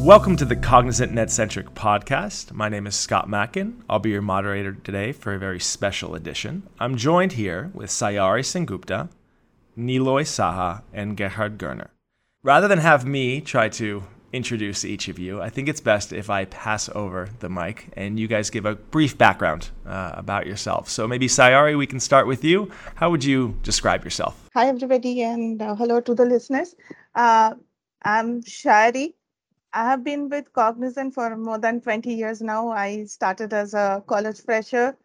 Welcome to the Cognizant NetCentric podcast. My name is Scott Mackin. I'll be your moderator today for a very special edition. I'm joined here with Sayari Sengupta, Niloy Saha, and Gerhard Gerner. Rather than have me try to introduce each of you, I think it's best if I pass over the mic and you guys give a brief background uh, about yourself. So maybe Sayari, we can start with you. How would you describe yourself? Hi, everybody, and uh, hello to the listeners. Uh, I'm Shari. I have been with Cognizant for more than 20 years now. I started as a college fresher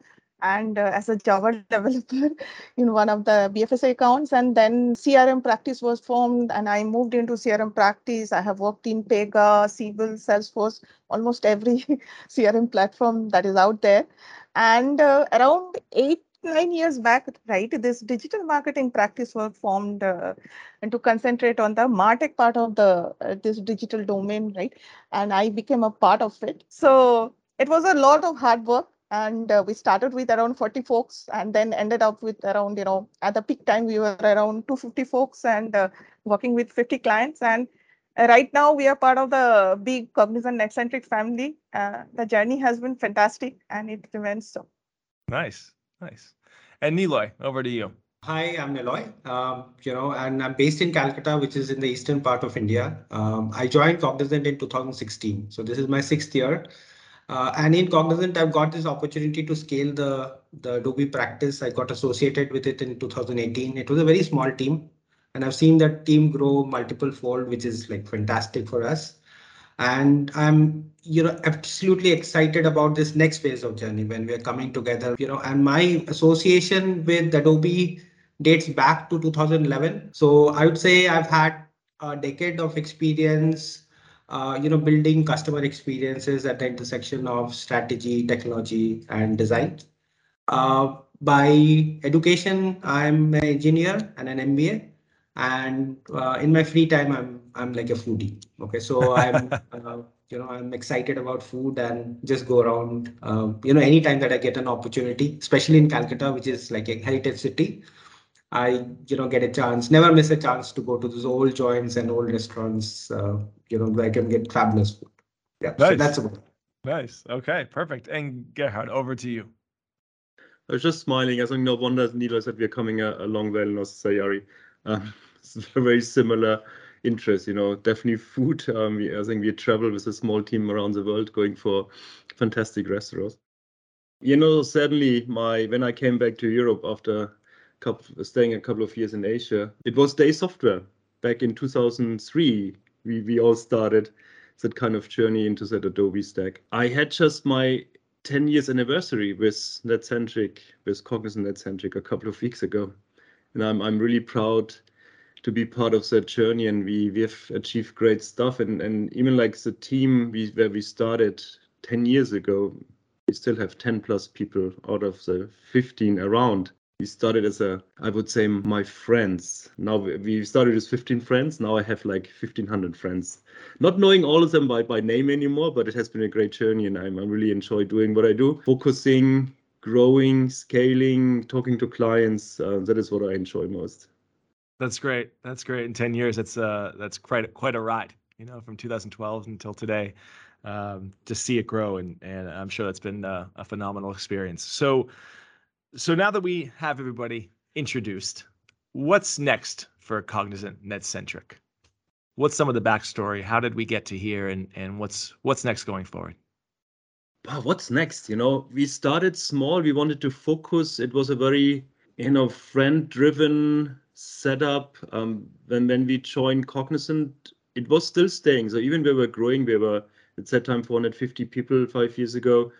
and uh, as a Java developer in one of the BFSI accounts. And then CRM practice was formed, and I moved into CRM practice. I have worked in Pega, Siebel, Salesforce, almost every CRM platform that is out there. And uh, around eight nine years back, right, this digital marketing practice was formed uh, and to concentrate on the Martech part of the uh, this digital domain, right? And I became a part of it. So it was a lot of hard work. And uh, we started with around 40 folks and then ended up with around, you know, at the peak time, we were around 250 folks and uh, working with 50 clients. And uh, right now, we are part of the big Cognizant NetCentric family. Uh, the journey has been fantastic and it remains so. Nice. Nice. And Niloy, over to you. Hi, I'm Niloy. Um, you know, and I'm based in Calcutta, which is in the eastern part of India. Um, I joined Cognizant in 2016, so this is my sixth year. Uh, and in Cognizant, I've got this opportunity to scale the the Adobe practice. I got associated with it in 2018. It was a very small team, and I've seen that team grow multiple fold, which is like fantastic for us and i'm you know absolutely excited about this next phase of journey when we're coming together you know and my association with adobe dates back to 2011 so i would say i've had a decade of experience uh, you know building customer experiences at the intersection of strategy technology and design. Uh, by education i'm an engineer and an mba and uh, in my free time i'm i'm like a foodie okay so i'm uh, you know i'm excited about food and just go around uh, you know anytime that i get an opportunity especially in calcutta which is like a heritage city i you know get a chance never miss a chance to go to those old joints and old restaurants uh, you know where i can get fabulous food yeah nice. so that's about it. nice okay perfect and gerhard over to you I was just smiling. as I think no wonder Niloy said we're coming a, a long way in Sayari. Um, it's very similar interest, you know, definitely food. Um, I think we travel with a small team around the world going for fantastic restaurants. You know, certainly my when I came back to Europe after couple, staying a couple of years in Asia, it was Day Software. Back in 2003, we, we all started that kind of journey into that Adobe stack. I had just my 10 years anniversary with NetCentric, with Cognizant NetCentric a couple of weeks ago and I'm I'm really proud to be part of that journey and we we have achieved great stuff. And and even like the team we where we started 10 years ago we still have 10 plus people out of the 15 around. We started as a i would say my friends. Now we started as 15 friends. Now i have like 1500 friends. Not knowing all of them by, by name anymore but it has been a great journey and I'm, i really enjoy doing what i do. Focusing growing, scaling, talking to clients. Uh, that is what I enjoy most. That's great. That's great. In ten years, that's uh, that's quite quite a ride. You know, from 2012 until today, um, to see it grow, and and I'm sure that's been uh, a phenomenal experience. So, so now that we have everybody introduced, what's next for Cognizant NetCentric? What's some of the backstory? How did we get to here, and and what's what's next going forward? what's next? You know, we started small. We wanted to focus. It was a very, you know, friend-driven setup. Um, when when we joined Cognizant, it was still staying. So even we were growing, we were at that time 450 people five years ago.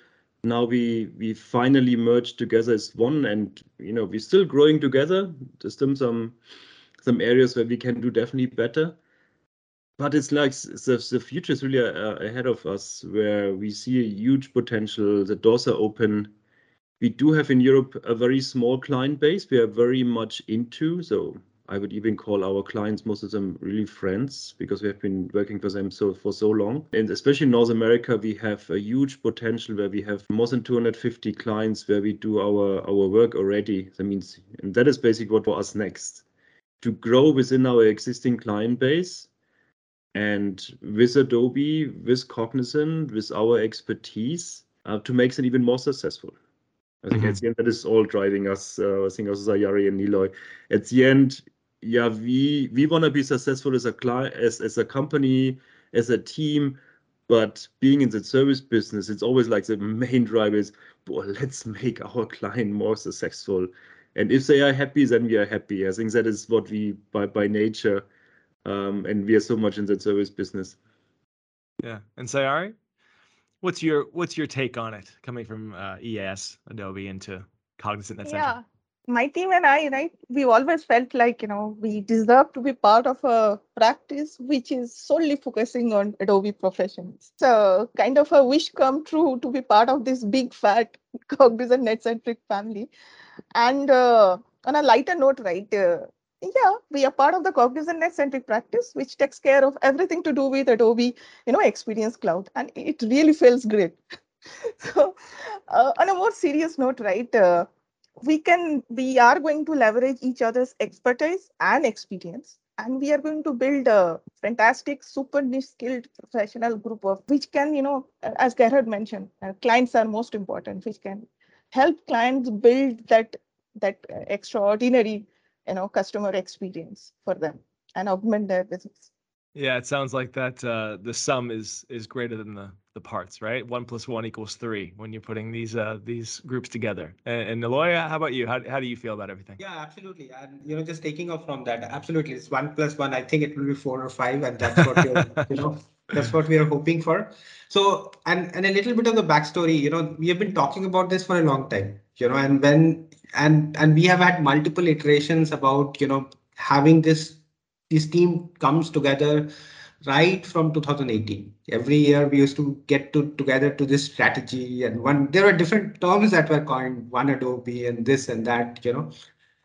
Now we we finally merged together as one, and you know we're still growing together. There's still some some areas where we can do definitely better but it's like the, the future is really uh, ahead of us where we see a huge potential the doors are open we do have in europe a very small client base. We are very much into so i would even call our clients most of them really friends because we have been working for them so for so long. And especially in north america we have a huge potential where we have more than 250 clients where we do our our work already. That means and that is basically what for us next. To grow within our existing client base and with Adobe, with Cognizant, with our expertise uh, to make it even more successful. I think mm-hmm. at the end that is all driving us. Uh, I think also Sayari and Niloy. At the end, yeah, we we want to be successful as a client, as as a company, as a team. But being in the service business, it's always like the main driver is, well, let's make our client more successful. And if they are happy, then we are happy. I think that is what we by by nature, um, and we are so much in the service business. Yeah, and Sayari, what's your what's your take on it coming from uh, EAS, Adobe into Cognizant Net Yeah, my team and I, right, we've always felt like, you know, we deserve to be part of a practice which is solely focusing on Adobe professionals. So kind of a wish come true to be part of this big fat Cognizant NetCentric family. And uh, on a lighter note, right, uh, yeah, we are part of the Cognizant Net-centric practice, which takes care of everything to do with Adobe, you know, Experience Cloud. And it really feels great. so uh, on a more serious note, right, uh, we can we are going to leverage each other's expertise and experience and we are going to build a fantastic super niche skilled professional group of which can you know as gerhard mentioned uh, clients are most important which can help clients build that that extraordinary you know customer experience for them and augment their business yeah, it sounds like that uh, the sum is is greater than the the parts, right? One plus one equals three when you're putting these uh, these groups together. And, and Niloy, how about you? How how do you feel about everything? Yeah, absolutely. And you know, just taking off from that, absolutely, it's one plus one. I think it will be four or five, and that's what you're, you know, that's what we are hoping for. So, and and a little bit of the backstory. You know, we have been talking about this for a long time. You know, and when and and we have had multiple iterations about you know having this this team comes together right from 2018 every year we used to get to together to this strategy and one there were different terms that were coined one adobe and this and that you know.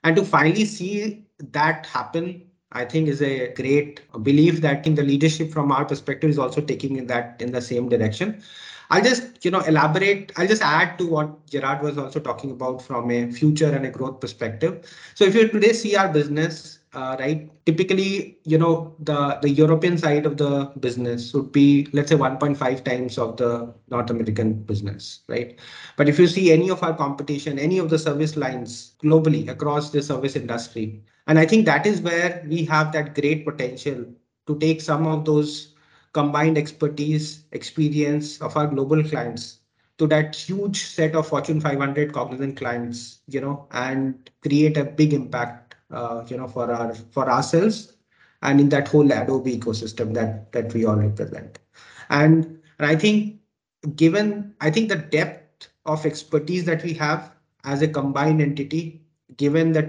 And to finally see that happen i think is a great belief that in the leadership from our perspective is also taking in that in the same direction I'll just, you know, elaborate. I'll just add to what Gerhard was also talking about from a future and a growth perspective. So if you today see our business, uh, right, typically, you know, the, the European side of the business would be, let's say 1.5 times of the North American business, right? But if you see any of our competition, any of the service lines globally across the service industry, and I think that is where we have that great potential to take some of those combined expertise, experience of our global clients to that huge set of Fortune 500 Cognizant clients, you know, and create a big impact, uh, you know, for our for ourselves and in that whole Adobe ecosystem that that we all represent. And, and I think given I think the depth of expertise that we have as a combined entity, given the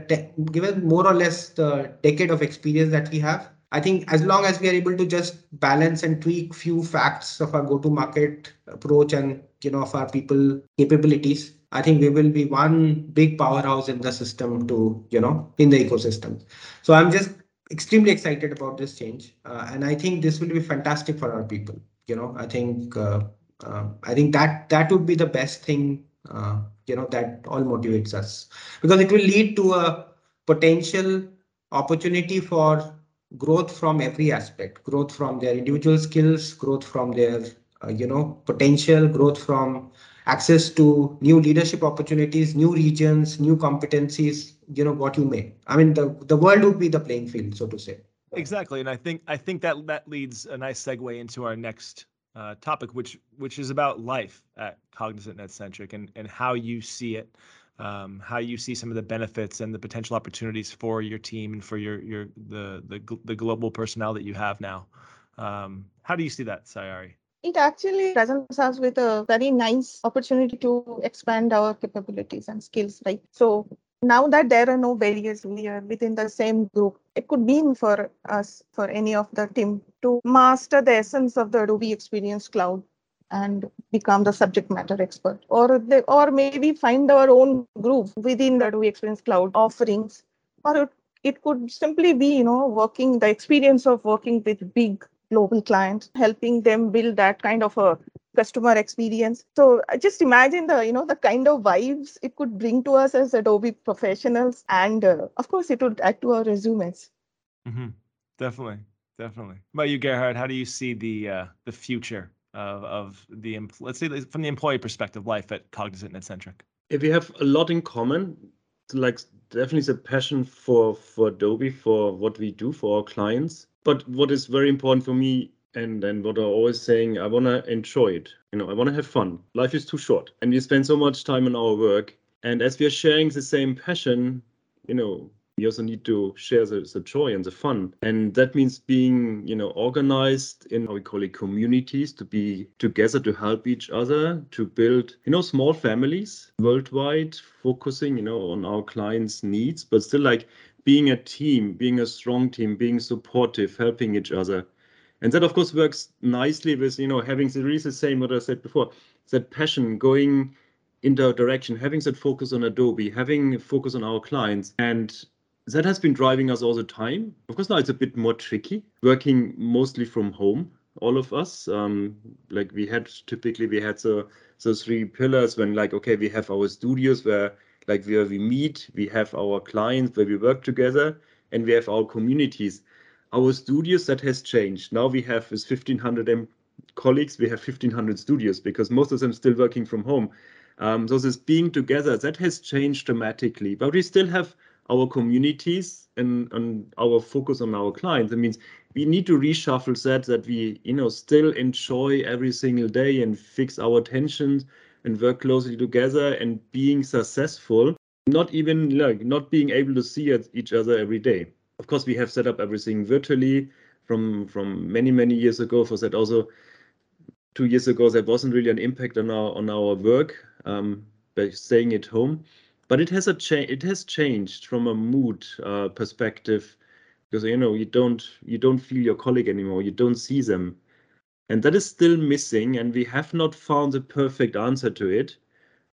given more or less the decade of experience that we have, I think as long as we are able to just balance and tweak few facts of our go-to-market approach and you know of our people capabilities, I think we will be one big powerhouse in the system to you know in the ecosystem. So I'm just extremely excited about this change, uh, and I think this will be fantastic for our people. You know, I think uh, uh, I think that that would be the best thing. Uh, you know that all motivates us because it will lead to a potential opportunity for growth from every aspect growth from their individual skills growth from their uh, you know potential growth from access to new leadership opportunities new regions new competencies you know what you may. I mean the the world would be the playing field so to say. Exactly and i think i think that that leads a nice segue into our next uh, topic which which is about life at cognizant netcentric and and how you see it um, how you see some of the benefits and the potential opportunities for your team and for your your the the, the global personnel that you have now. Um, how do you see that, Sayari? It actually presents us with a very nice opportunity to expand our capabilities and skills, right? So now that there are no barriers we are within the same group, it could mean for us, for any of the team, to master the essence of the Adobe Experience Cloud and become the subject matter expert or they, or maybe find our own groove within the Adobe Experience Cloud offerings or it, it could simply be you know working the experience of working with big global clients helping them build that kind of a customer experience so just imagine the you know the kind of vibes it could bring to us as adobe professionals and uh, of course it would add to our resumes mm-hmm. definitely definitely. About you, Gerhard? How do you see the uh, the future of of the let's say from the employee perspective, life at Cognizant and NetCentric? If we have a lot in common, like definitely the passion for for Adobe for what we do for our clients. But what is very important for me and and what I'm always saying, I want to enjoy it. You know, I want to have fun. Life is too short, and we spend so much time on our work. And as we are sharing the same passion, you know, we also need to share the, the joy and the fun. And that means being you know organized in how we call it communities to be together to help each other to build you know small families worldwide focusing you know on our clients needs but still like being a team being a strong team being supportive helping each other. And that of course works nicely with you know having the really the same what i said before that passion going in the direction having that focus on adobe having focus on our clients and that has been driving us all the time. Of course, now it's a bit more tricky working mostly from home. All of us, um, like we had typically, we had the the three pillars when like okay, we have our studios where like where we meet, we have our clients where we work together, and we have our communities. Our studios that has changed. Now we have with 1500 colleagues, we have 1500 studios because most of them still working from home. Um, so this being together that has changed dramatically, but we still have our communities and, and our focus on our clients. That means we need to reshuffle that that we you know still enjoy every single day and fix our tensions and work closely together and being successful. Not even like not being able to see each other every day. Of course, we have set up everything virtually from from many many years ago. For that also two years ago there wasn't really an impact on our on our work um, by staying at home but it has a cha- it has changed from a mood uh, perspective because you know you don't you don't feel your colleague anymore you don't see them. And that is still missing and we have not found the perfect answer to it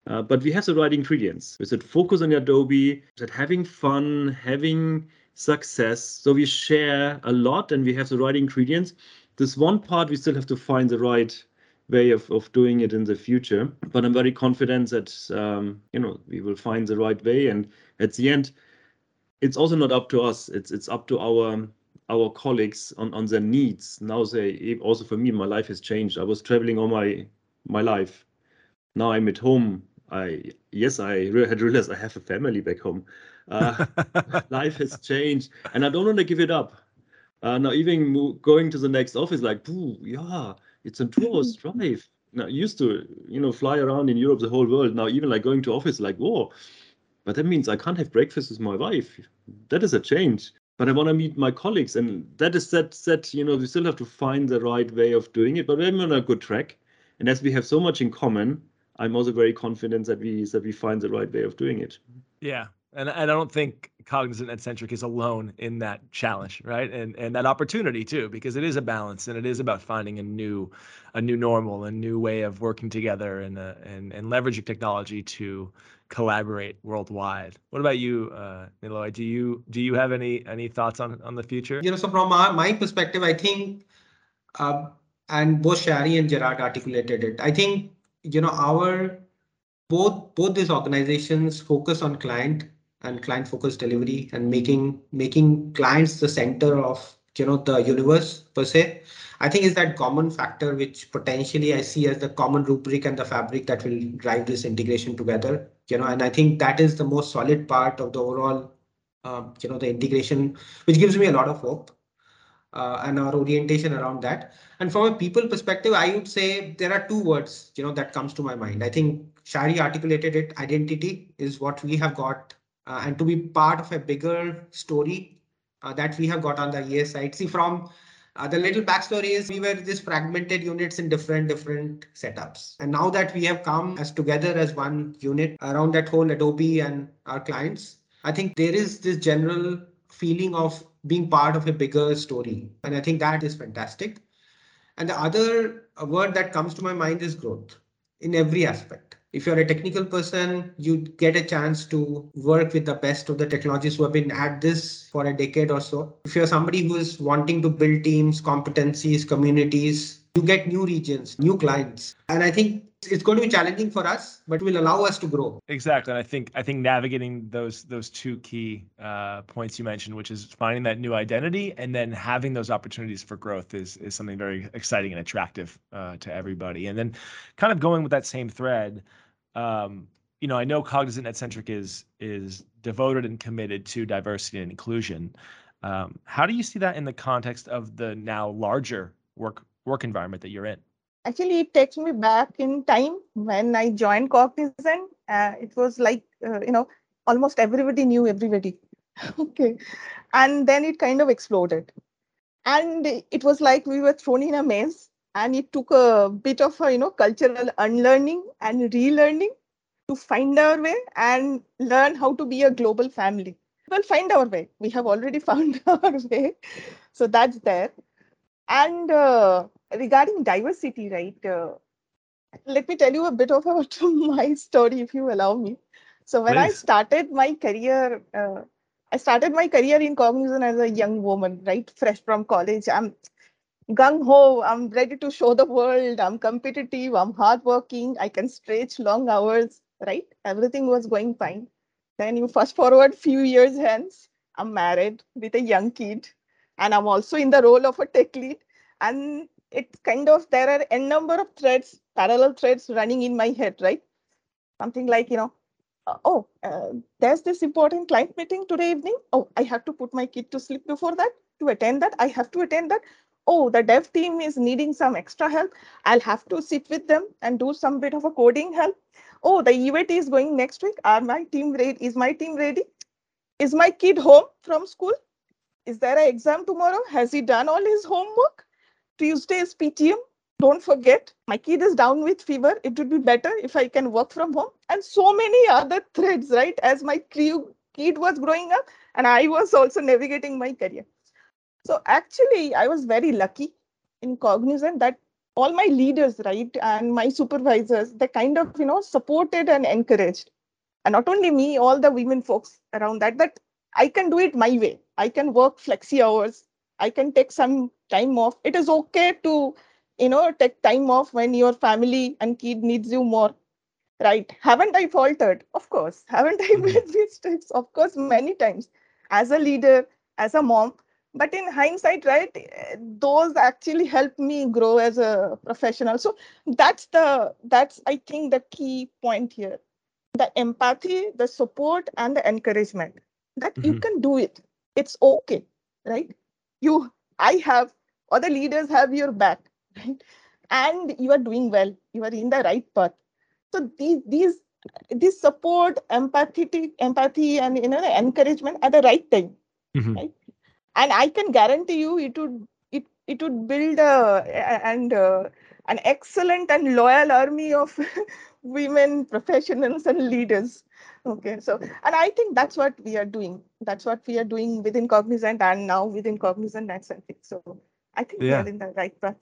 uh, but we have the right ingredients. We said focus on adobe that having fun having success. So we share a lot and we have the right ingredients. This one part we still have to find the right way of, of doing it in the future. But I'm very confident that um, you know we will find the right way. And at the end, it's also not up to us. It's it's up to our our colleagues on, on their needs. Now they also for me, my life has changed. I was traveling all my my life. Now I'm at home. I yes, I had realized I have a family back home. Uh, life has changed, and I don't want to give it up. Uh, now even going to the next office, like, yeah, it's a two hours mm-hmm. drive. Now, I used to, you know, fly around in Europe, the whole world. Now, even like going to office, like, whoa, but that means I can't have breakfast with my wife. That is a change. But I want to meet my colleagues, and that is that. That you know, we still have to find the right way of doing it. But we're on a good track, and as we have so much in common, I'm also very confident that we that we find the right way of doing it. Yeah, and I don't think Cognizant NetCentric is alone in that challenge, right? And and that opportunity too, because it is a balance and it is about finding a new, a new normal, a new way of working together and uh, and and leveraging technology to collaborate worldwide. What about you, uh, Niloy? Do you do you have any any thoughts on on the future? You know, so from our, my perspective, I think, uh, and both Shari and Gerhard articulated it. I think you know our both both these organizations focus on client and client focused delivery and making making clients the center of you know the universe per se. I think is that common factor which potentially i see as the common rubric and the fabric that will drive this integration together you know and i think that is the most solid part of the overall um, you know the integration which gives me a lot of hope uh, and our orientation around that. And from a people perspective i would say there are two words you know that comes to my mind. I think shari articulated it identity is what we have got uh, and to be part of a bigger story uh, that we have got on the ES side. See, from uh, the little backstory is we were these fragmented units in different different setups, and now that we have come as together as one unit around that whole Adobe and our clients, I think there is this general feeling of being part of a bigger story, and I think that is fantastic. And the other word that comes to my mind is growth in every aspect if you're a technical person, you get a chance to work with the best of the technologists who have been at this for a decade or so. If you're somebody who is wanting to build teams, competencies, communities, you get new regions, new clients. And I think it's going to be challenging for us, but will allow us to grow. Exactly. And I think I think navigating those those two key uh, points you mentioned, which is finding that new identity and then having those opportunities for growth is is something very exciting and attractive uh, to everybody. And then kind of going with that same thread, um, you know, I know Cognizant NetCentric is is devoted and committed to diversity and inclusion. Um, how do you see that in the context of the now larger work work environment that you're in? Actually, it takes me back in time when I joined Cognizant. Uh, it was like uh, you know almost everybody knew everybody. okay, and then it kind of exploded, and it was like we were thrown in a maze, and it took a bit of a you know cultural unlearning and relearning to find our way and learn how to be a global family. We'll find our way. We have already found our way. So that's there. And uh, regarding diversity, right? Uh, let me tell you a bit about my story, if you allow me. So when Please. I started my career, uh, I started my career in Cognizant as a young woman, right? Fresh from college. I'm gung ho. I'm ready to show the world. I'm competitive. I'm hardworking. I can stretch long hours right? Everything was going fine. Then you fast forward few years hence, I'm married with a young kid, and I'm also in the role of a tech lead. And it's kind of there are a number of threads, parallel threads running in my head, right? Something like, you know, uh, oh, uh, there's this important client meeting today evening. Oh, I have to put my kid to sleep before that to attend that. I have to attend that. Oh, the dev team is needing some extra help. I'll have to sit with them and do some bit of a coding help oh, the event is going next week. Are my team ready? Is my team ready? Is my kid home from school? Is there an exam tomorrow? Has he done all his homework? Tuesday is PTM. Don't forget, my kid is down with fever. It would be better if I can work from home. And so many other threads, right? As my kid was growing up, and I was also navigating my career. So actually, I was very lucky in Cognizant that all my leaders, right, and my supervisors, they kind of, you know, supported and encouraged. And not only me, all the women folks around that, that I can do it my way. I can work flexi hours. I can take some time off. It is okay to, you know, take time off when your family and kid needs you more. Right. Haven't I faltered? Of course. Haven't I mm-hmm. made mistakes? Of course, many times. As a leader, as a mom, but in hindsight right those actually helped me grow as a professional. So that's the that's i think the key point here. The empathy the support and the encouragement that mm-hmm. you can do it. It's okay right? You i have other leaders have your back right? And you are doing well. You are in the right path. So these these this support empathy empathy and you know the encouragement at the right time mm-hmm. right and i can guarantee you it would it it would build a and uh, an excellent and loyal army of women professionals and leaders. Okay so and i think that's what we are doing. That's what we are doing within cognizant and now within cognizant and NetCentric so i think yeah. we are in the right path.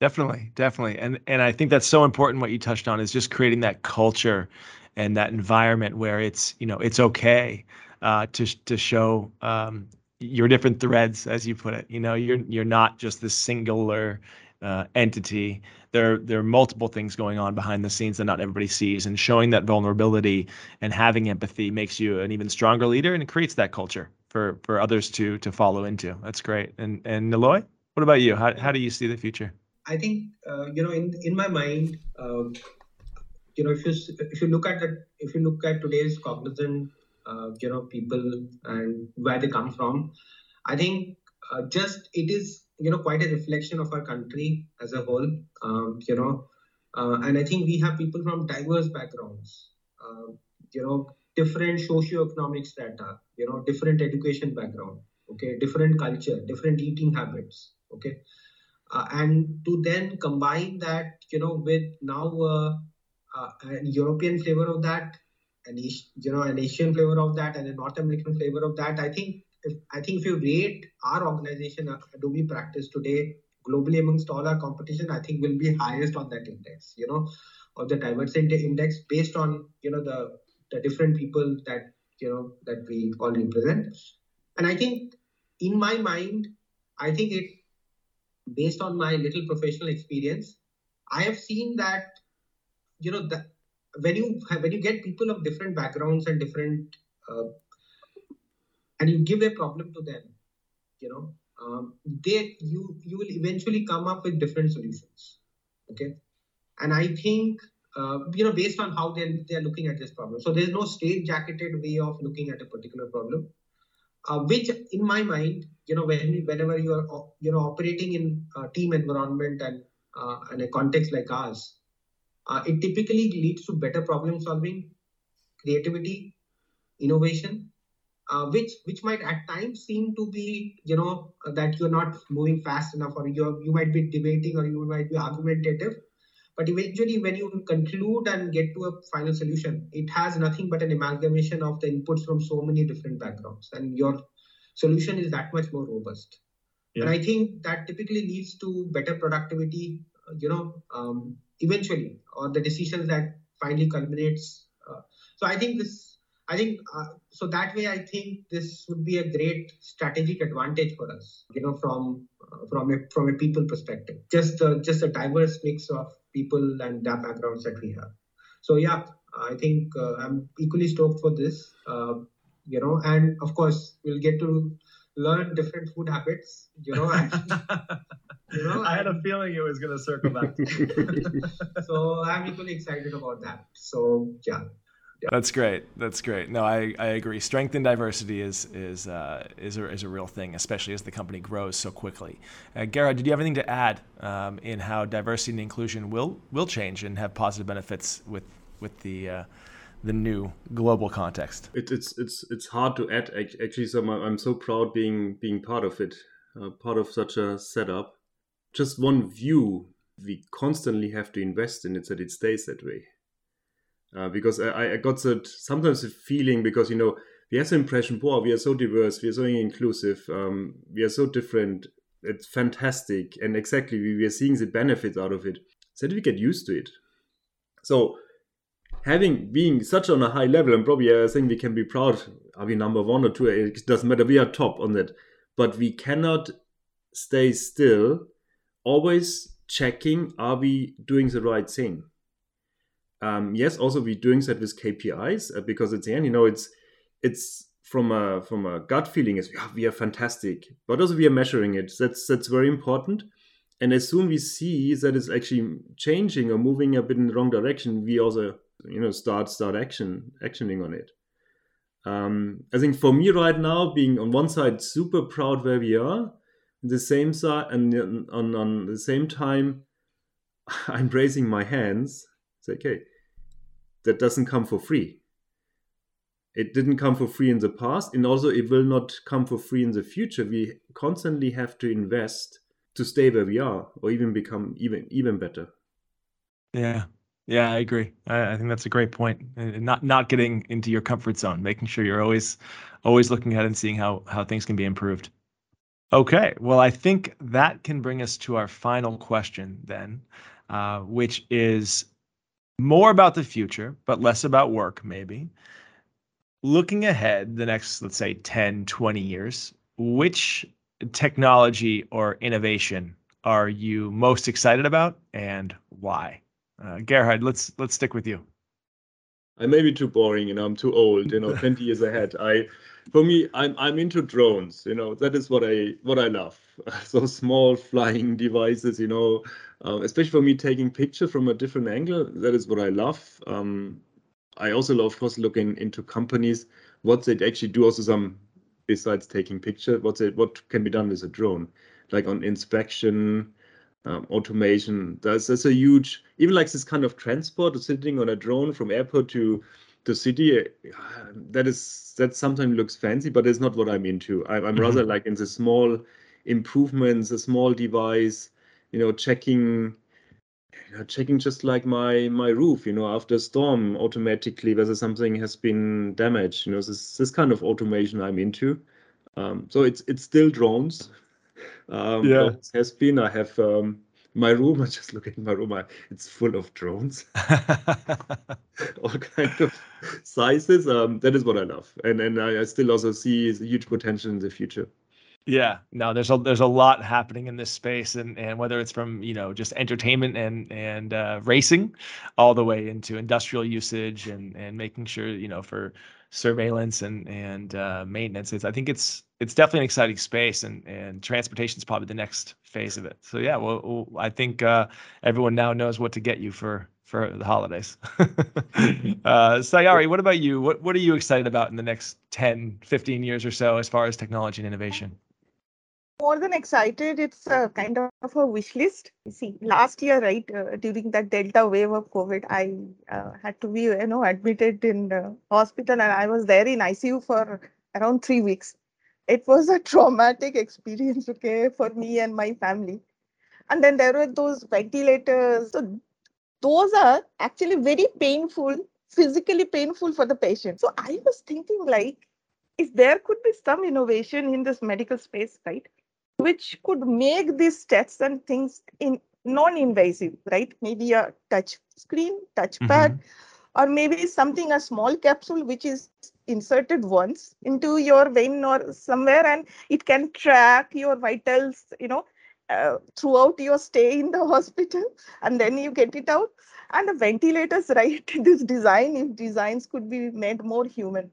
Definitely definitely. And and i think that's so important what you touched on is just creating that culture and that environment where it's you know it's okay uh, to to show um, your different threads, as you put it. You know, you're you're not just this singular uh, entity. There there are multiple things going on behind the scenes that not everybody sees, and showing that vulnerability and having empathy makes you an even stronger leader, and it creates that culture for for others to to follow into. That's great. And and Niloy, what about you? How how do you see the future? I think uh, you know in in my mind. Uh, you know, if you if you look at the if you look at today's cognizant you know people and where they come from. I think uh, just it is you know quite a reflection of our country as a whole um, you know uh, and i think we have people from diverse backgrounds uh, you know different socio-economic strata you know different education background okay different culture different eating habits okay uh, and to then combine that you know with now uh, uh, a european flavor of that an you know an Asian flavor of that and a North American flavor of that. I think if, I think if you rate our organization uh, Adobe practice today globally amongst all our competition, I think will be highest on that index. You know, of the diversity index based on you know the the different people that you know that we all represent. And I think in my mind, I think it based on my little professional experience, I have seen that you know that when you when you get people of different backgrounds and different uh, and you give a problem to them, you know, um, they you you will eventually come up with different solutions. Okay, and I think uh, you know based on how they they are looking at this problem. So there's no straight jacketed way of looking at a particular problem uh, which in my mind you know when whenever you are you know operating in a team environment and uh, in a context like ours uh, it typically leads to better problem solving creativity innovation uh, which which might at times seem to be you know that you're not moving fast enough or you you might be debating or you might be argumentative but eventually, when you conclude and get to a final solution, it has nothing but an amalgamation of the inputs from so many different backgrounds, and your solution is that much more robust. Yeah. And I think that typically leads to better productivity, you know, um, eventually, or the decisions that finally culminates. Uh, so I think this, I think, uh, so that way, I think this would be a great strategic advantage for us, you know, from uh, from a from a people perspective. Just uh, just a diverse mix of people and their backgrounds that we have. So yeah, I think uh, I'm equally stoked for this. Uh, you know, and of course we'll get to learn different food habits. You know, you know. I had a feeling it was going to circle back. so I'm equally excited about that. So yeah. That's great. That's great. No, I, I agree. Strength and diversity is is uh, is, a, is a real thing, especially as the company grows so quickly. Uh, Gerhard, did you have anything to add um, in how diversity and inclusion will will change and have positive benefits with with the uh, the new global context? It, it's it's it's hard to add actually. So I'm so proud being being part of it, uh, part of such a setup. Just one view we constantly have to invest in it that it stays that way uh, because I, I got that sometimes a feeling because you know we have the impression, wow, we are so diverse, we are so inclusive, um, we are so different. It's fantastic, and exactly we, we are seeing the benefits out of it. So that we get used to it. So having being such on a high level, and probably I think we can be proud. Are we number one or two? It doesn't matter. We are top on that, but we cannot stay still. Always checking: Are we doing the right thing? um, yes, also we're doing that with KPIs uh, because at the end, you know, it's it's from a from a gut feeling is yeah, we are fantastic, but also we are measuring it. That's that's very important. And as soon we see that it's actually changing or moving a bit in the wrong direction, we also you know start start action actioning on it. Um, I think for me right now, being on one side super proud where we are, the same side and on on the same time, I'm raising my hands. It's okay that doesn't come for free. It didn't come for free in the past, and also it will not come for free in the future. We constantly have to invest to stay where we are, or even become even even better. Yeah, yeah, I agree. I, I think that's a great point. Not not getting into your comfort zone, making sure you're always always looking ahead and seeing how how things can be improved. Okay, well, I think that can bring us to our final question then, uh, which is more about the future, but less about work, maybe. Looking ahead the next, let's say, 10, 20 years, which technology or innovation are you most excited about and why? Uh, Gerhard, let's let's stick with you. I may be too boring, you know, I'm too old, you know, 20 years ahead. I for me, I'm I'm into drones, you know, that is what I what I love. So small flying devices, you know, um, especially for me taking pictures from a different angle. That is what I love. Um, I also love, of course, looking into companies, what they actually do. Also, some besides taking pictures, what's it, what can be done with a drone, like on inspection, um, automation. That's that's a huge, even like this kind of transport, sitting on a drone from airport to to city. Uh, that is that sometimes looks fancy, but it's not what I'm into. I, am mm-hmm. rather like in the small improvements, a small device you know checking you know, checking just like my my roof you know after a storm automatically whether something has been damaged you know this this kind of automation i'm into um, so it's it's still drones um, yeah it has been i have um, my room i just look at my room I, it's full of drones all kind of sizes um, that is what i love and and I, I still also see a huge potential in the future Yeah, no, there's a there's a lot happening in this space, and and whether it's from you know just entertainment and and uh, racing, all the way into industrial usage and and making sure you know for surveillance and and uh, maintenance. It's, I think it's it's definitely an exciting space, and and transportation is probably the next phase of it. So yeah, well, well I think uh, everyone now knows what to get you for for the holidays. uh, Sayari, what about you? What what are you excited about in the next 10, 15 years or so as far as technology and innovation? more than excited. It's a kind of a wish list. You see, last year, right, uh, during that Delta wave of COVID, I uh, had to be, you know, admitted in the hospital and I was there in ICU for around three weeks. It was a traumatic experience, okay, for me and my family. And then there were those ventilators. So those are actually very painful, physically painful for the patient. So I was thinking like, if there could be some innovation in this medical space, right? which could make these tests and things in non-invasive, right? Maybe a touch screen, touchpad, mm-hmm. or maybe something, a small capsule which is inserted once into your vein or somewhere and it can track your vitals, you know, uh, throughout your stay in the hospital and then you get it out. And the ventilators, right? this design, if designs could be made more human.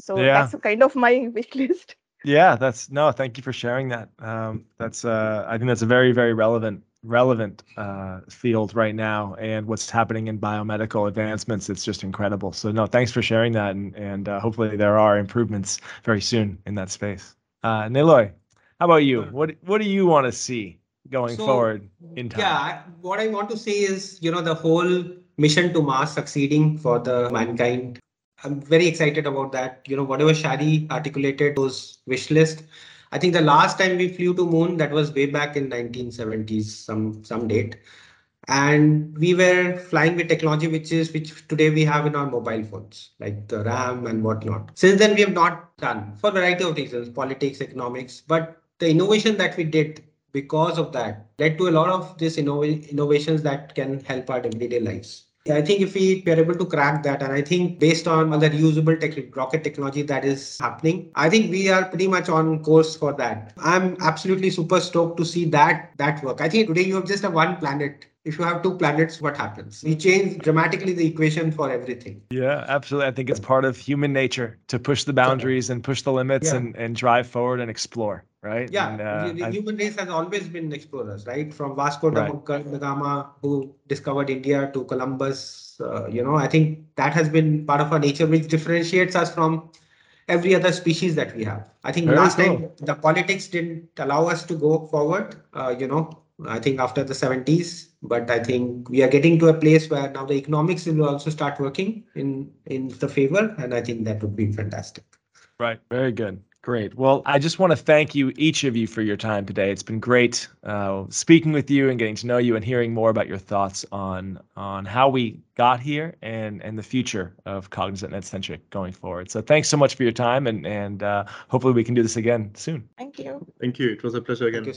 So yeah. that's kind of my wish list. Yeah, that's no. Thank you for sharing that. Um, that's uh, I think that's a very very relevant relevant uh, field right now, and what's happening in biomedical advancements. It's just incredible. So no, thanks for sharing that, and and uh, hopefully there are improvements very soon in that space. Uh, Niloy, how about you? What what do you want to see going so, forward in time? Yeah, what I want to say is you know the whole mission to Mars succeeding for the mankind I'm very excited about that. You know, whatever Shari articulated those wish list. I think the last time we flew to moon that was way back in 1970s, some some date, and we were flying with technology which is which today we have in our mobile phones, like the RAM and whatnot. Since then we have not done for a variety of reasons, politics, economics, but the innovation that we did because of that led to a lot of these innov- innovations that can help our everyday lives. I think if we are able to crack that, and I think based on the reusable tech, rocket technology that is happening, I think we are pretty much on course for that. I'm absolutely super stoked to see that that work. I think today you have just a one planet if you have two planets, what happens? We change dramatically the equation for everything. Yeah, absolutely. I think it's part of human nature to push the boundaries and push the limits yeah. and, and drive forward and explore, right? Yeah, and, uh, the, human race has always been explorers, right? From Vasco da right. Gama, who discovered India, to Columbus. Uh, you know, I think that has been part of our nature, which differentiates us from every other species that we have. I think Very last cool. time the politics didn't allow us to go forward. Uh, you know, I think after the 70s, but I think we are getting to a place where now the economics will also start working in in the favor, and I think that would be fantastic. Right. Very good. Great. Well, I just want to thank you, each of you, for your time today. It's been great uh, speaking with you and getting to know you and hearing more about your thoughts on on how we got here and and the future of Cognizant NetCentric going forward. So thanks so much for your time, and and uh, hopefully we can do this again soon. Thank you. Thank you. It was a pleasure again.